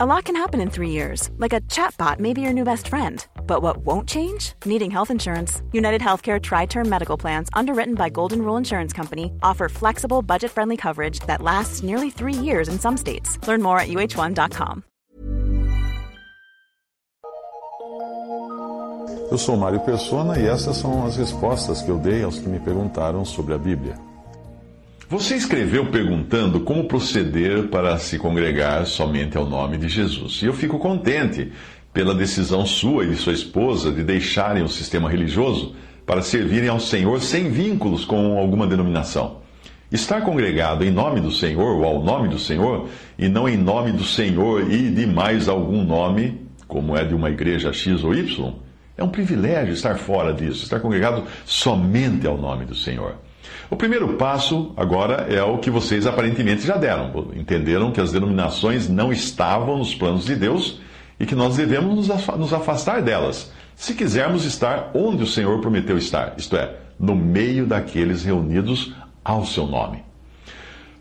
A lot can happen in three years, like a chatbot may be your new best friend. But what won't change? Needing health insurance. United Healthcare Tri Term Medical Plans, underwritten by Golden Rule Insurance Company, offer flexible, budget friendly coverage that lasts nearly three years in some states. Learn more at uh1.com. Eu sou Mário Persona e essas são as respostas que eu dei aos que me perguntaram sobre a Bíblia. Você escreveu perguntando como proceder para se congregar somente ao nome de Jesus. E eu fico contente pela decisão sua e de sua esposa de deixarem o sistema religioso para servirem ao Senhor sem vínculos com alguma denominação. Estar congregado em nome do Senhor ou ao nome do Senhor e não em nome do Senhor e de mais algum nome, como é de uma igreja X ou Y, é um privilégio estar fora disso, estar congregado somente ao nome do Senhor. O primeiro passo agora é o que vocês aparentemente já deram. Entenderam que as denominações não estavam nos planos de Deus e que nós devemos nos afastar delas, se quisermos estar onde o Senhor prometeu estar, isto é, no meio daqueles reunidos ao seu nome.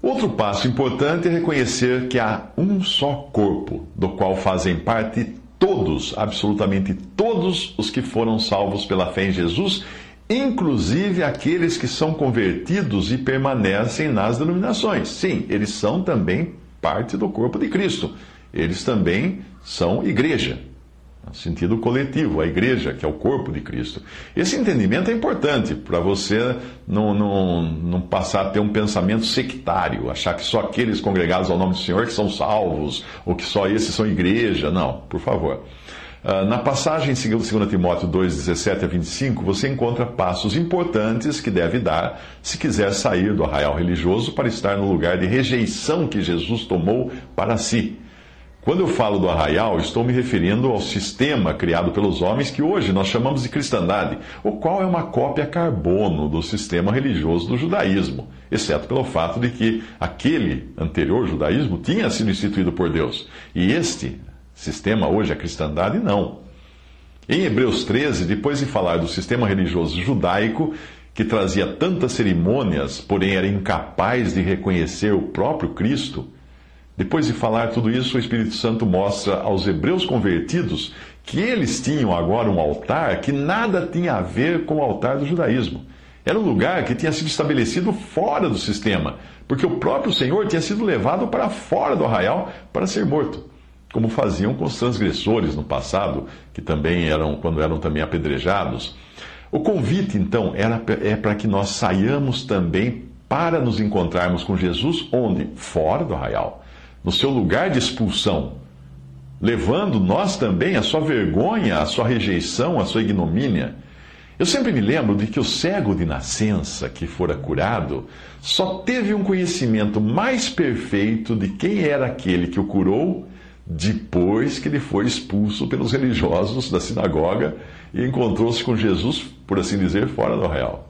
Outro passo importante é reconhecer que há um só corpo, do qual fazem parte todos, absolutamente todos os que foram salvos pela fé em Jesus inclusive aqueles que são convertidos e permanecem nas denominações. Sim, eles são também parte do corpo de Cristo. Eles também são igreja, no sentido coletivo, a igreja, que é o corpo de Cristo. Esse entendimento é importante para você não, não, não passar a ter um pensamento sectário, achar que só aqueles congregados ao nome do Senhor que são salvos, ou que só esses são igreja. Não, por favor. Ah, na passagem em 2 Timóteo 2, 17 a 25, você encontra passos importantes que deve dar se quiser sair do arraial religioso para estar no lugar de rejeição que Jesus tomou para si. Quando eu falo do arraial, estou me referindo ao sistema criado pelos homens que hoje nós chamamos de cristandade, o qual é uma cópia carbono do sistema religioso do judaísmo, exceto pelo fato de que aquele anterior judaísmo tinha sido instituído por Deus, e este Sistema hoje, a cristandade, não. Em Hebreus 13, depois de falar do sistema religioso judaico, que trazia tantas cerimônias, porém era incapaz de reconhecer o próprio Cristo, depois de falar tudo isso, o Espírito Santo mostra aos hebreus convertidos que eles tinham agora um altar que nada tinha a ver com o altar do judaísmo. Era um lugar que tinha sido estabelecido fora do sistema, porque o próprio Senhor tinha sido levado para fora do arraial para ser morto como faziam com os transgressores no passado, que também eram, quando eram também apedrejados. O convite, então, era, é para que nós saiamos também para nos encontrarmos com Jesus, onde? Fora do arraial, no seu lugar de expulsão, levando nós também a sua vergonha, a sua rejeição, a sua ignomínia. Eu sempre me lembro de que o cego de nascença que fora curado só teve um conhecimento mais perfeito de quem era aquele que o curou depois que ele foi expulso pelos religiosos da sinagoga e encontrou-se com Jesus, por assim dizer, fora do real.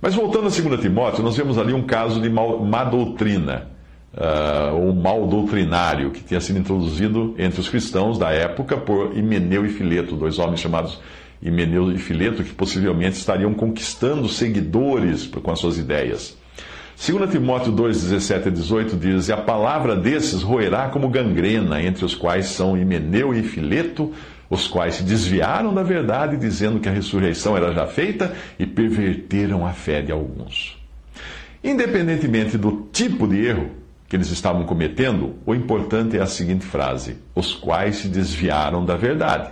Mas voltando a 2 Timóteo, nós vemos ali um caso de mal, má doutrina, uh, ou mal doutrinário, que tinha sido introduzido entre os cristãos da época por Himeneu e Fileto, dois homens chamados Himeneu e Fileto, que possivelmente estariam conquistando seguidores com as suas ideias. 2 Timóteo 2, 17 a 18 diz: E a palavra desses roerá como gangrena, entre os quais são Himeneu e Fileto, os quais se desviaram da verdade, dizendo que a ressurreição era já feita, e perverteram a fé de alguns. Independentemente do tipo de erro que eles estavam cometendo, o importante é a seguinte frase: os quais se desviaram da verdade.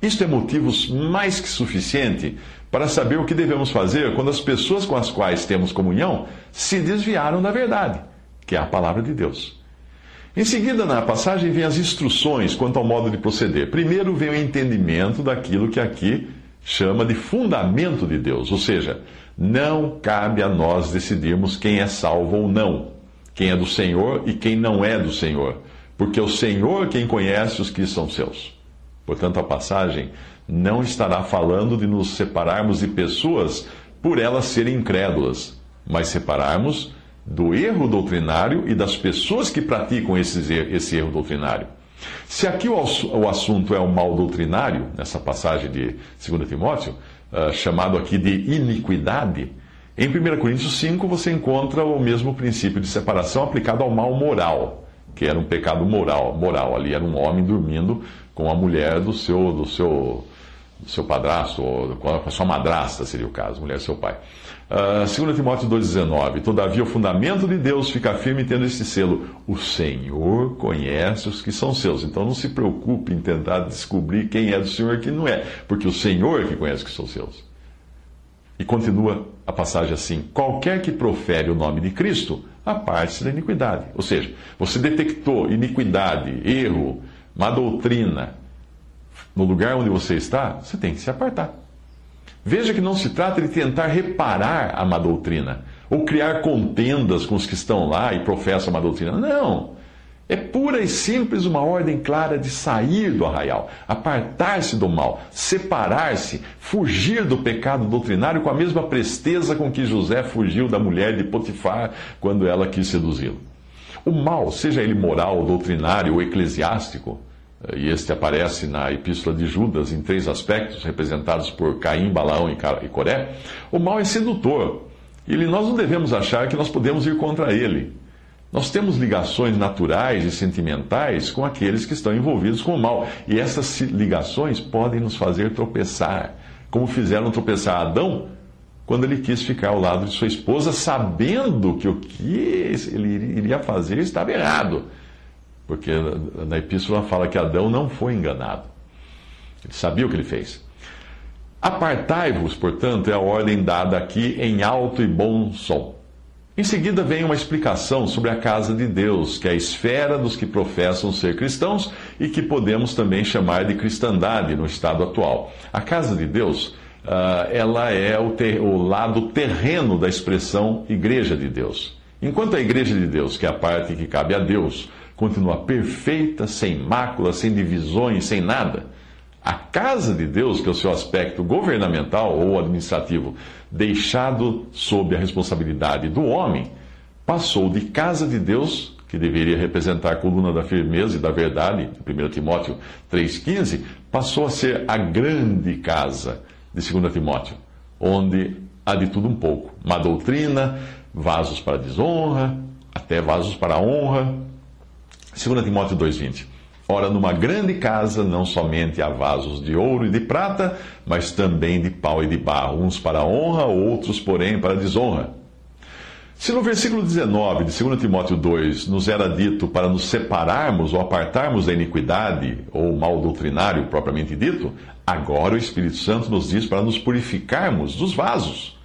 Isto é motivo mais que suficiente para saber o que devemos fazer quando as pessoas com as quais temos comunhão se desviaram da verdade, que é a palavra de Deus. Em seguida, na passagem, vem as instruções quanto ao modo de proceder. Primeiro vem o entendimento daquilo que aqui chama de fundamento de Deus, ou seja, não cabe a nós decidirmos quem é salvo ou não, quem é do Senhor e quem não é do Senhor, porque é o Senhor quem conhece os que são seus. Portanto, a passagem não estará falando de nos separarmos de pessoas por elas serem incrédulas, mas separarmos do erro doutrinário e das pessoas que praticam esse, esse erro doutrinário. Se aqui o, o assunto é o mal doutrinário, nessa passagem de 2 Timóteo, uh, chamado aqui de iniquidade, em 1 Coríntios 5 você encontra o mesmo princípio de separação aplicado ao mal moral, que era um pecado moral. moral. Ali era um homem dormindo com a mulher do seu, do seu, seu padrasto, ou com a sua madrasta, seria o caso, mulher seu pai. Uh, ah, 2 Timóteo 2,19: Todavia o fundamento de Deus fica firme tendo este selo: O Senhor conhece os que são seus. Então não se preocupe em tentar descobrir quem é do Senhor e quem não é, porque o Senhor é que conhece os que são seus. E continua a passagem assim: Qualquer que profere o nome de Cristo, aparte-se da iniquidade. Ou seja, você detectou iniquidade, erro, má doutrina no lugar onde você está, você tem que se apartar. Veja que não se trata de tentar reparar a má doutrina, ou criar contendas com os que estão lá e professam a má doutrina. Não! É pura e simples uma ordem clara de sair do arraial, apartar-se do mal, separar-se, fugir do pecado doutrinário com a mesma presteza com que José fugiu da mulher de Potifar quando ela quis seduzi-lo. O mal, seja ele moral, doutrinário ou eclesiástico, e este aparece na Epístola de Judas em três aspectos, representados por Caim, Balaão e Coré. O mal é sedutor. E nós não devemos achar que nós podemos ir contra ele. Nós temos ligações naturais e sentimentais com aqueles que estão envolvidos com o mal. E essas ligações podem nos fazer tropeçar, como fizeram tropeçar Adão quando ele quis ficar ao lado de sua esposa, sabendo que o que ele iria fazer estava errado. Porque na epístola fala que Adão não foi enganado. Ele sabia o que ele fez. Apartai-vos, portanto, é a ordem dada aqui em alto e bom som. Em seguida vem uma explicação sobre a casa de Deus, que é a esfera dos que professam ser cristãos e que podemos também chamar de cristandade no estado atual. A casa de Deus, uh, ela é o, ter, o lado terreno da expressão igreja de Deus. Enquanto a igreja de Deus, que é a parte que cabe a Deus, continua perfeita, sem mácula, sem divisões, sem nada. A casa de Deus, que é o seu aspecto governamental ou administrativo, deixado sob a responsabilidade do homem, passou de casa de Deus, que deveria representar a coluna da firmeza e da verdade, 1 Timóteo 3,15, passou a ser a grande casa de 2 Timóteo, onde há de tudo um pouco: má doutrina, vasos para desonra, até vasos para honra, 2 Timóteo 2,20. Ora, numa grande casa não somente há vasos de ouro e de prata, mas também de pau e de barro, uns para honra, outros, porém, para desonra. Se no versículo 19 de 2 Timóteo 2 nos era dito para nos separarmos ou apartarmos da iniquidade ou mal doutrinário propriamente dito, agora o Espírito Santo nos diz para nos purificarmos dos vasos,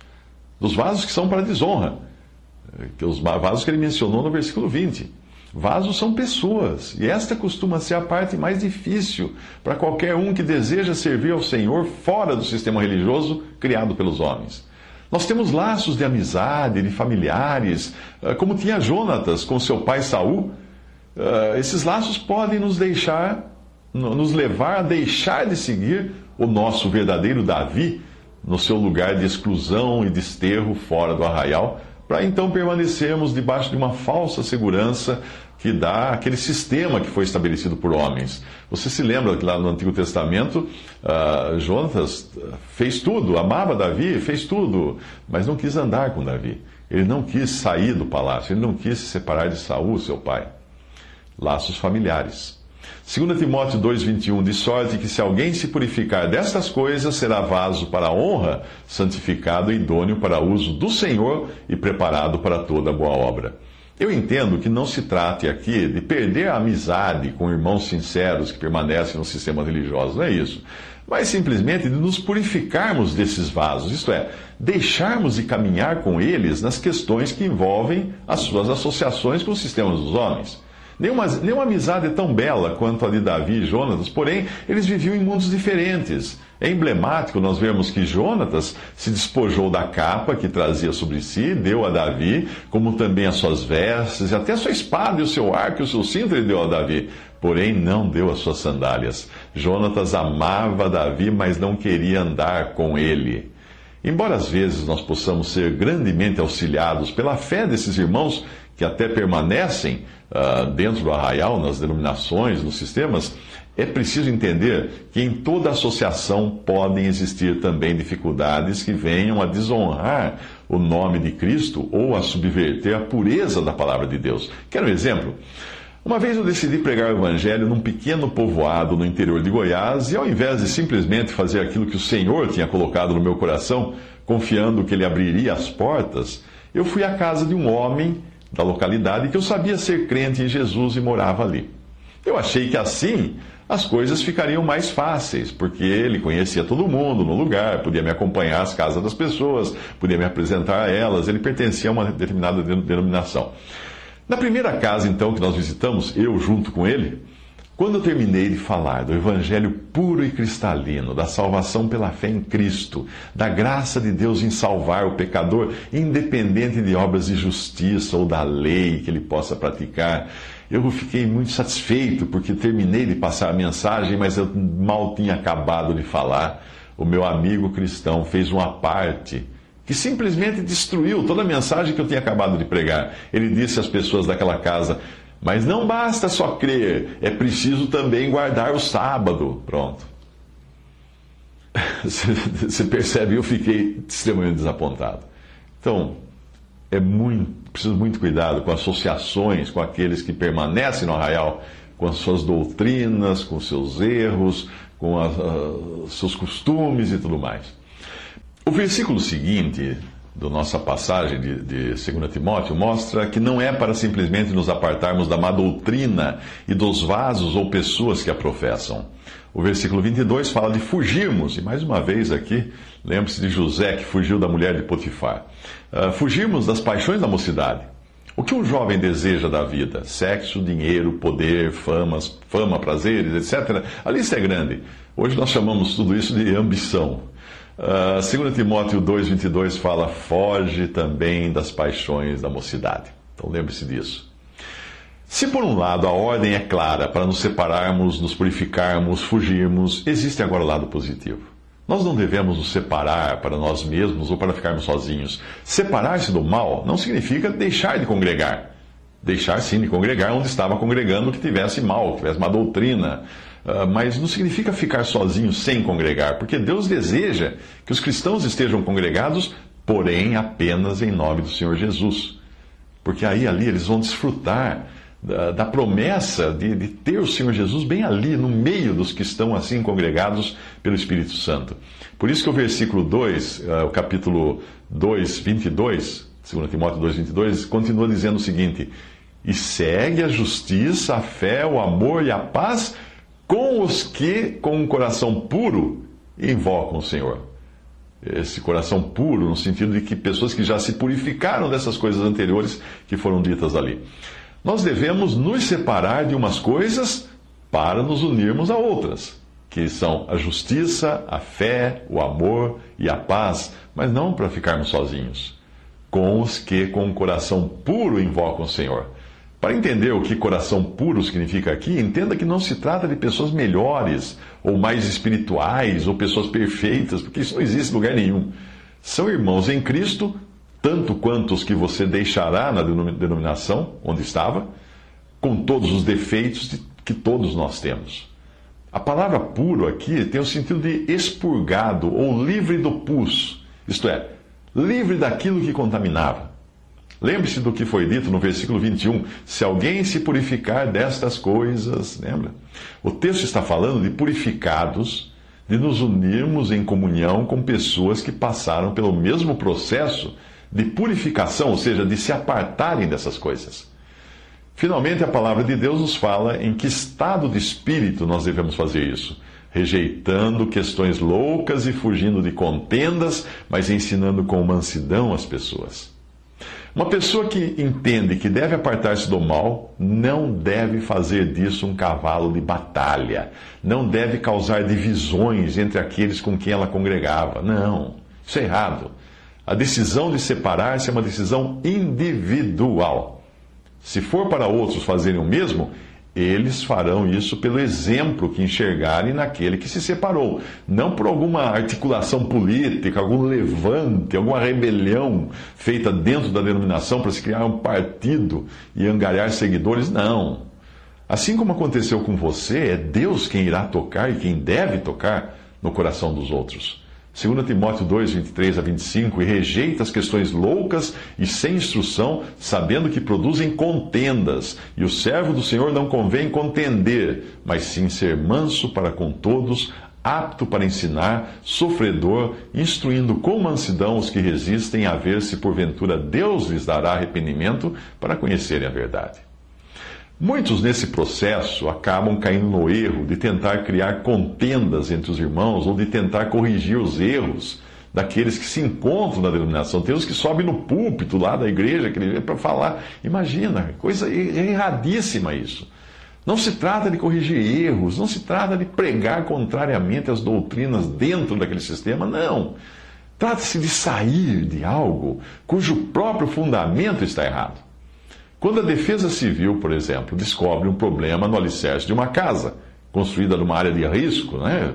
dos vasos que são para desonra, que os vasos que ele mencionou no versículo 20. Vasos são pessoas, e esta costuma ser a parte mais difícil para qualquer um que deseja servir ao Senhor fora do sistema religioso criado pelos homens. Nós temos laços de amizade, de familiares, eh, como tinha Jonatas com seu pai Saul. Eh, esses laços podem nos deixar, nos levar a deixar de seguir o nosso verdadeiro Davi no seu lugar de exclusão e desterro fora do arraial para então permanecermos debaixo de uma falsa segurança que dá aquele sistema que foi estabelecido por homens. Você se lembra que lá no Antigo Testamento, uh, Jonatas fez tudo, amava Davi, fez tudo, mas não quis andar com Davi. Ele não quis sair do palácio, ele não quis se separar de Saul, seu pai. Laços familiares. 2 Timóteo 2,21, de sorte que se alguém se purificar destas coisas, será vaso para honra, santificado e idôneo para uso do Senhor e preparado para toda boa obra. Eu entendo que não se trate aqui de perder a amizade com irmãos sinceros que permanecem no sistema religioso, não é isso. Mas simplesmente de nos purificarmos desses vasos, isto é, deixarmos de caminhar com eles nas questões que envolvem as suas associações com os sistemas dos homens. Nenhuma, nenhuma amizade é tão bela quanto a de Davi e Jonatas, porém, eles viviam em mundos diferentes. É emblemático nós vermos que Jonatas se despojou da capa que trazia sobre si, deu a Davi, como também as suas vestes, e até a sua espada e o seu arco e o seu cinto ele deu a Davi. Porém, não deu as suas sandálias. Jonatas amava Davi, mas não queria andar com ele. Embora às vezes nós possamos ser grandemente auxiliados pela fé desses irmãos que até permanecem uh, dentro do arraial, nas denominações, nos sistemas, é preciso entender que em toda associação podem existir também dificuldades que venham a desonrar o nome de Cristo ou a subverter a pureza da palavra de Deus. Quer um exemplo? Uma vez eu decidi pregar o Evangelho num pequeno povoado no interior de Goiás e, ao invés de simplesmente fazer aquilo que o Senhor tinha colocado no meu coração, confiando que Ele abriria as portas, eu fui à casa de um homem da localidade que eu sabia ser crente em Jesus e morava ali. Eu achei que assim as coisas ficariam mais fáceis, porque ele conhecia todo mundo no lugar, podia me acompanhar às casas das pessoas, podia me apresentar a elas, ele pertencia a uma determinada denominação. Na primeira casa, então, que nós visitamos, eu junto com ele, quando eu terminei de falar do Evangelho puro e cristalino, da salvação pela fé em Cristo, da graça de Deus em salvar o pecador, independente de obras de justiça ou da lei que ele possa praticar, eu fiquei muito satisfeito porque terminei de passar a mensagem, mas eu mal tinha acabado de falar. O meu amigo cristão fez uma parte que simplesmente destruiu toda a mensagem que eu tinha acabado de pregar. Ele disse às pessoas daquela casa: Mas não basta só crer, é preciso também guardar o sábado. Pronto. Você percebe, eu fiquei extremamente desapontado. Então, é muito, preciso muito cuidado com associações com aqueles que permanecem no arraial, com as suas doutrinas, com seus erros, com os seus costumes e tudo mais. O versículo seguinte da nossa passagem de, de 2 Timóteo mostra que não é para simplesmente nos apartarmos da má doutrina e dos vasos ou pessoas que a professam. O versículo 22 fala de fugirmos, e mais uma vez aqui, lembre-se de José que fugiu da mulher de Potifar. Uh, fugirmos das paixões da mocidade. O que um jovem deseja da vida? Sexo, dinheiro, poder, famas, fama, prazeres, etc. A lista é grande. Hoje nós chamamos tudo isso de ambição. Ah, 2 Timóteo 2,22 fala: foge também das paixões da mocidade. Então lembre-se disso. Se por um lado a ordem é clara para nos separarmos, nos purificarmos, fugirmos, existe agora o lado positivo. Nós não devemos nos separar para nós mesmos ou para ficarmos sozinhos. Separar-se do mal não significa deixar de congregar. Deixar sim de congregar onde estava congregando que tivesse mal, que tivesse uma doutrina, ah, mas não significa ficar sozinho sem congregar, porque Deus deseja que os cristãos estejam congregados, porém apenas em nome do Senhor Jesus. Porque aí ali eles vão desfrutar da, da promessa de, de, ter o Senhor Jesus bem ali, no meio dos que estão assim congregados pelo Espírito Santo. Por isso que o versículo 2, uh, ah, o capítulo 2, 22, 2 Timóteo 2, 22, continua dizendo o seguinte: E segue a justiça, a fé, o amor e a paz com os que, com um coração puro, invocam o Senhor. Esse coração puro, no sentido de que pessoas que já se purificaram dessas coisas anteriores que foram ditas ali. Nós devemos nos separar de umas coisas para nos unirmos a outras, que são a justiça, a fé, o amor e a paz, mas não para ficarmos sozinhos, com os que com um coração puro invocam o Senhor. Para entender o que coração puro significa aqui, entenda que não se trata de pessoas melhores, ou mais espirituais, ou pessoas perfeitas, porque isso não existe em lugar nenhum. São irmãos em Cristo, tanto quanto os que você deixará na denominação onde estava, com todos os defeitos que todos nós temos. A palavra puro aqui tem o sentido de expurgado ou livre do pus, isto é, livre daquilo que contaminava. Lembre-se do que foi dito no versículo 21. Se alguém se purificar destas coisas, lembra? O texto está falando de purificados, de nos unirmos em comunhão com pessoas que passaram pelo mesmo processo de purificação, ou seja, de se apartarem dessas coisas. Finalmente, a palavra de Deus nos fala em que estado de espírito nós devemos fazer isso. Rejeitando questões loucas e fugindo de contendas, mas ensinando com mansidão as pessoas. Uma pessoa que entende que deve apartar-se do mal não deve fazer disso um cavalo de batalha, não deve causar divisões entre aqueles com quem ela congregava. Não, isso é errado. A decisão de separar-se é uma decisão individual. Se for para outros fazerem o mesmo, eles farão isso pelo exemplo que enxergarem naquele que se separou, não por alguma articulação política, algum levante, alguma rebelião feita dentro da denominação para se criar um partido e angariar seguidores, não. Assim como aconteceu com você, é Deus quem irá tocar e quem deve tocar no coração dos outros. 2 Timóteo 2, 23 a 25, e rejeita as questões loucas e sem instrução, sabendo que produzem contendas, e o servo do Senhor não convém contender, mas sim ser manso para com todos, apto para ensinar, sofredor, instruindo com mansidão os que resistem, a ver se porventura Deus lhes dará arrependimento para conhecerem a verdade. Muitos nesse processo acabam caindo no erro de tentar criar contendas entre os irmãos ou de tentar corrigir os erros daqueles que se encontram na denominação. Tem os que sobem no púlpito lá da igreja para falar. Imagina, coisa erradíssima isso. Não se trata de corrigir erros, não se trata de pregar contrariamente às doutrinas dentro daquele sistema, não. Trata-se de sair de algo cujo próprio fundamento está errado. Quando a Defesa Civil, por exemplo, descobre um problema no alicerce de uma casa, construída numa área de risco, né?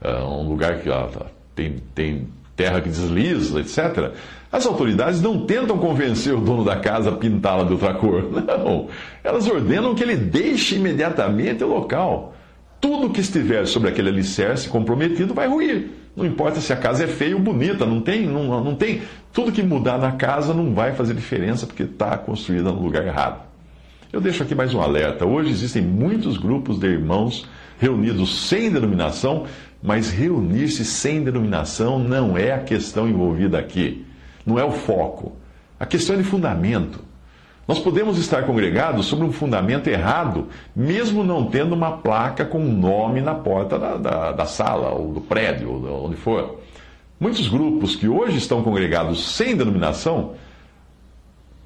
É, um lugar que ó, tem, tem terra que desliza, etc., as autoridades não tentam convencer o dono da casa a pintá-la de outra cor. Não. Elas ordenam que ele deixe imediatamente o local. Tudo que estiver sobre aquele alicerce comprometido vai ruir. Não importa se a casa é feia ou bonita, não tem, não, não tem. Tudo que mudar na casa não vai fazer diferença porque está construída no lugar errado. Eu deixo aqui mais um alerta. Hoje existem muitos grupos de irmãos reunidos sem denominação, mas reunir-se sem denominação não é a questão envolvida aqui. Não é o foco. A questão é de fundamento. Nós podemos estar congregados sobre um fundamento errado, mesmo não tendo uma placa com um nome na porta da, da, da sala, ou do prédio, ou onde for. Muitos grupos que hoje estão congregados sem denominação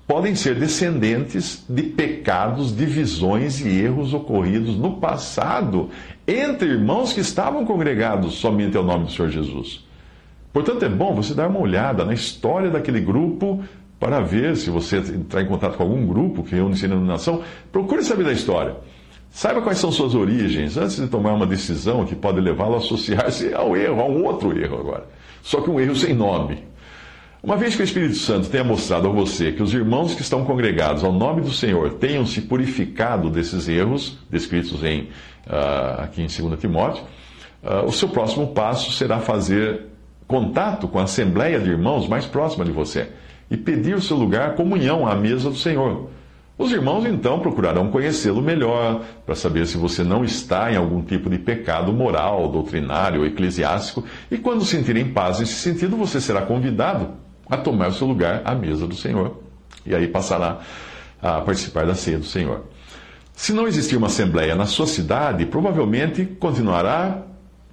podem ser descendentes de pecados, divisões e erros ocorridos no passado entre irmãos que estavam congregados somente ao nome do Senhor Jesus. Portanto, é bom você dar uma olhada na história daquele grupo para ver se você entrar em contato com algum grupo que reúne-se na denominação. Procure saber da história. Saiba quais são suas origens antes de tomar uma decisão que pode levá-lo a associar-se ao erro, a um outro erro agora. Só que um erro sem nome. Uma vez que o Espírito Santo tenha mostrado a você que os irmãos que estão congregados ao nome do Senhor tenham se purificado desses erros descritos em, uh, aqui em 2 Timóteo, uh, o seu próximo passo será fazer contato com a assembleia de irmãos mais próxima de você e pedir o seu lugar comunhão à mesa do Senhor. Os irmãos então procurarão conhecê-lo melhor, para saber se você não está em algum tipo de pecado moral, doutrinário ou eclesiástico, e quando sentirem paz nesse sentido, você será convidado a tomar o seu lugar à mesa do Senhor. E aí passará a participar da ceia do Senhor. Se não existir uma assembleia na sua cidade, provavelmente continuará,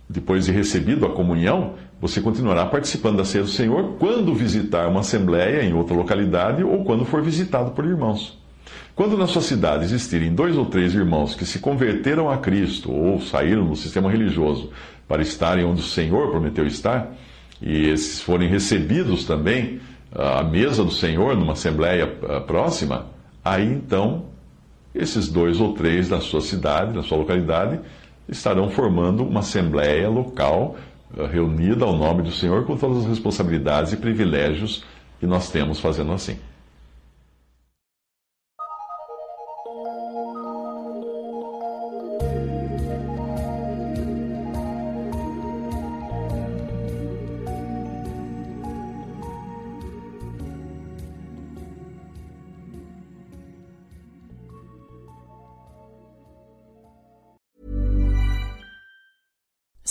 depois de recebido a comunhão, você continuará participando da ceia do Senhor quando visitar uma assembleia em outra localidade ou quando for visitado por irmãos. Quando na sua cidade existirem dois ou três irmãos que se converteram a Cristo ou saíram do sistema religioso para estarem onde o Senhor prometeu estar, e esses forem recebidos também à mesa do Senhor numa assembleia ah, próxima, aí então esses dois ou três da sua cidade, da sua localidade, estarão formando uma assembleia local eh, reunida ao nome do Senhor com todas as responsabilidades e privilégios que nós temos fazendo assim.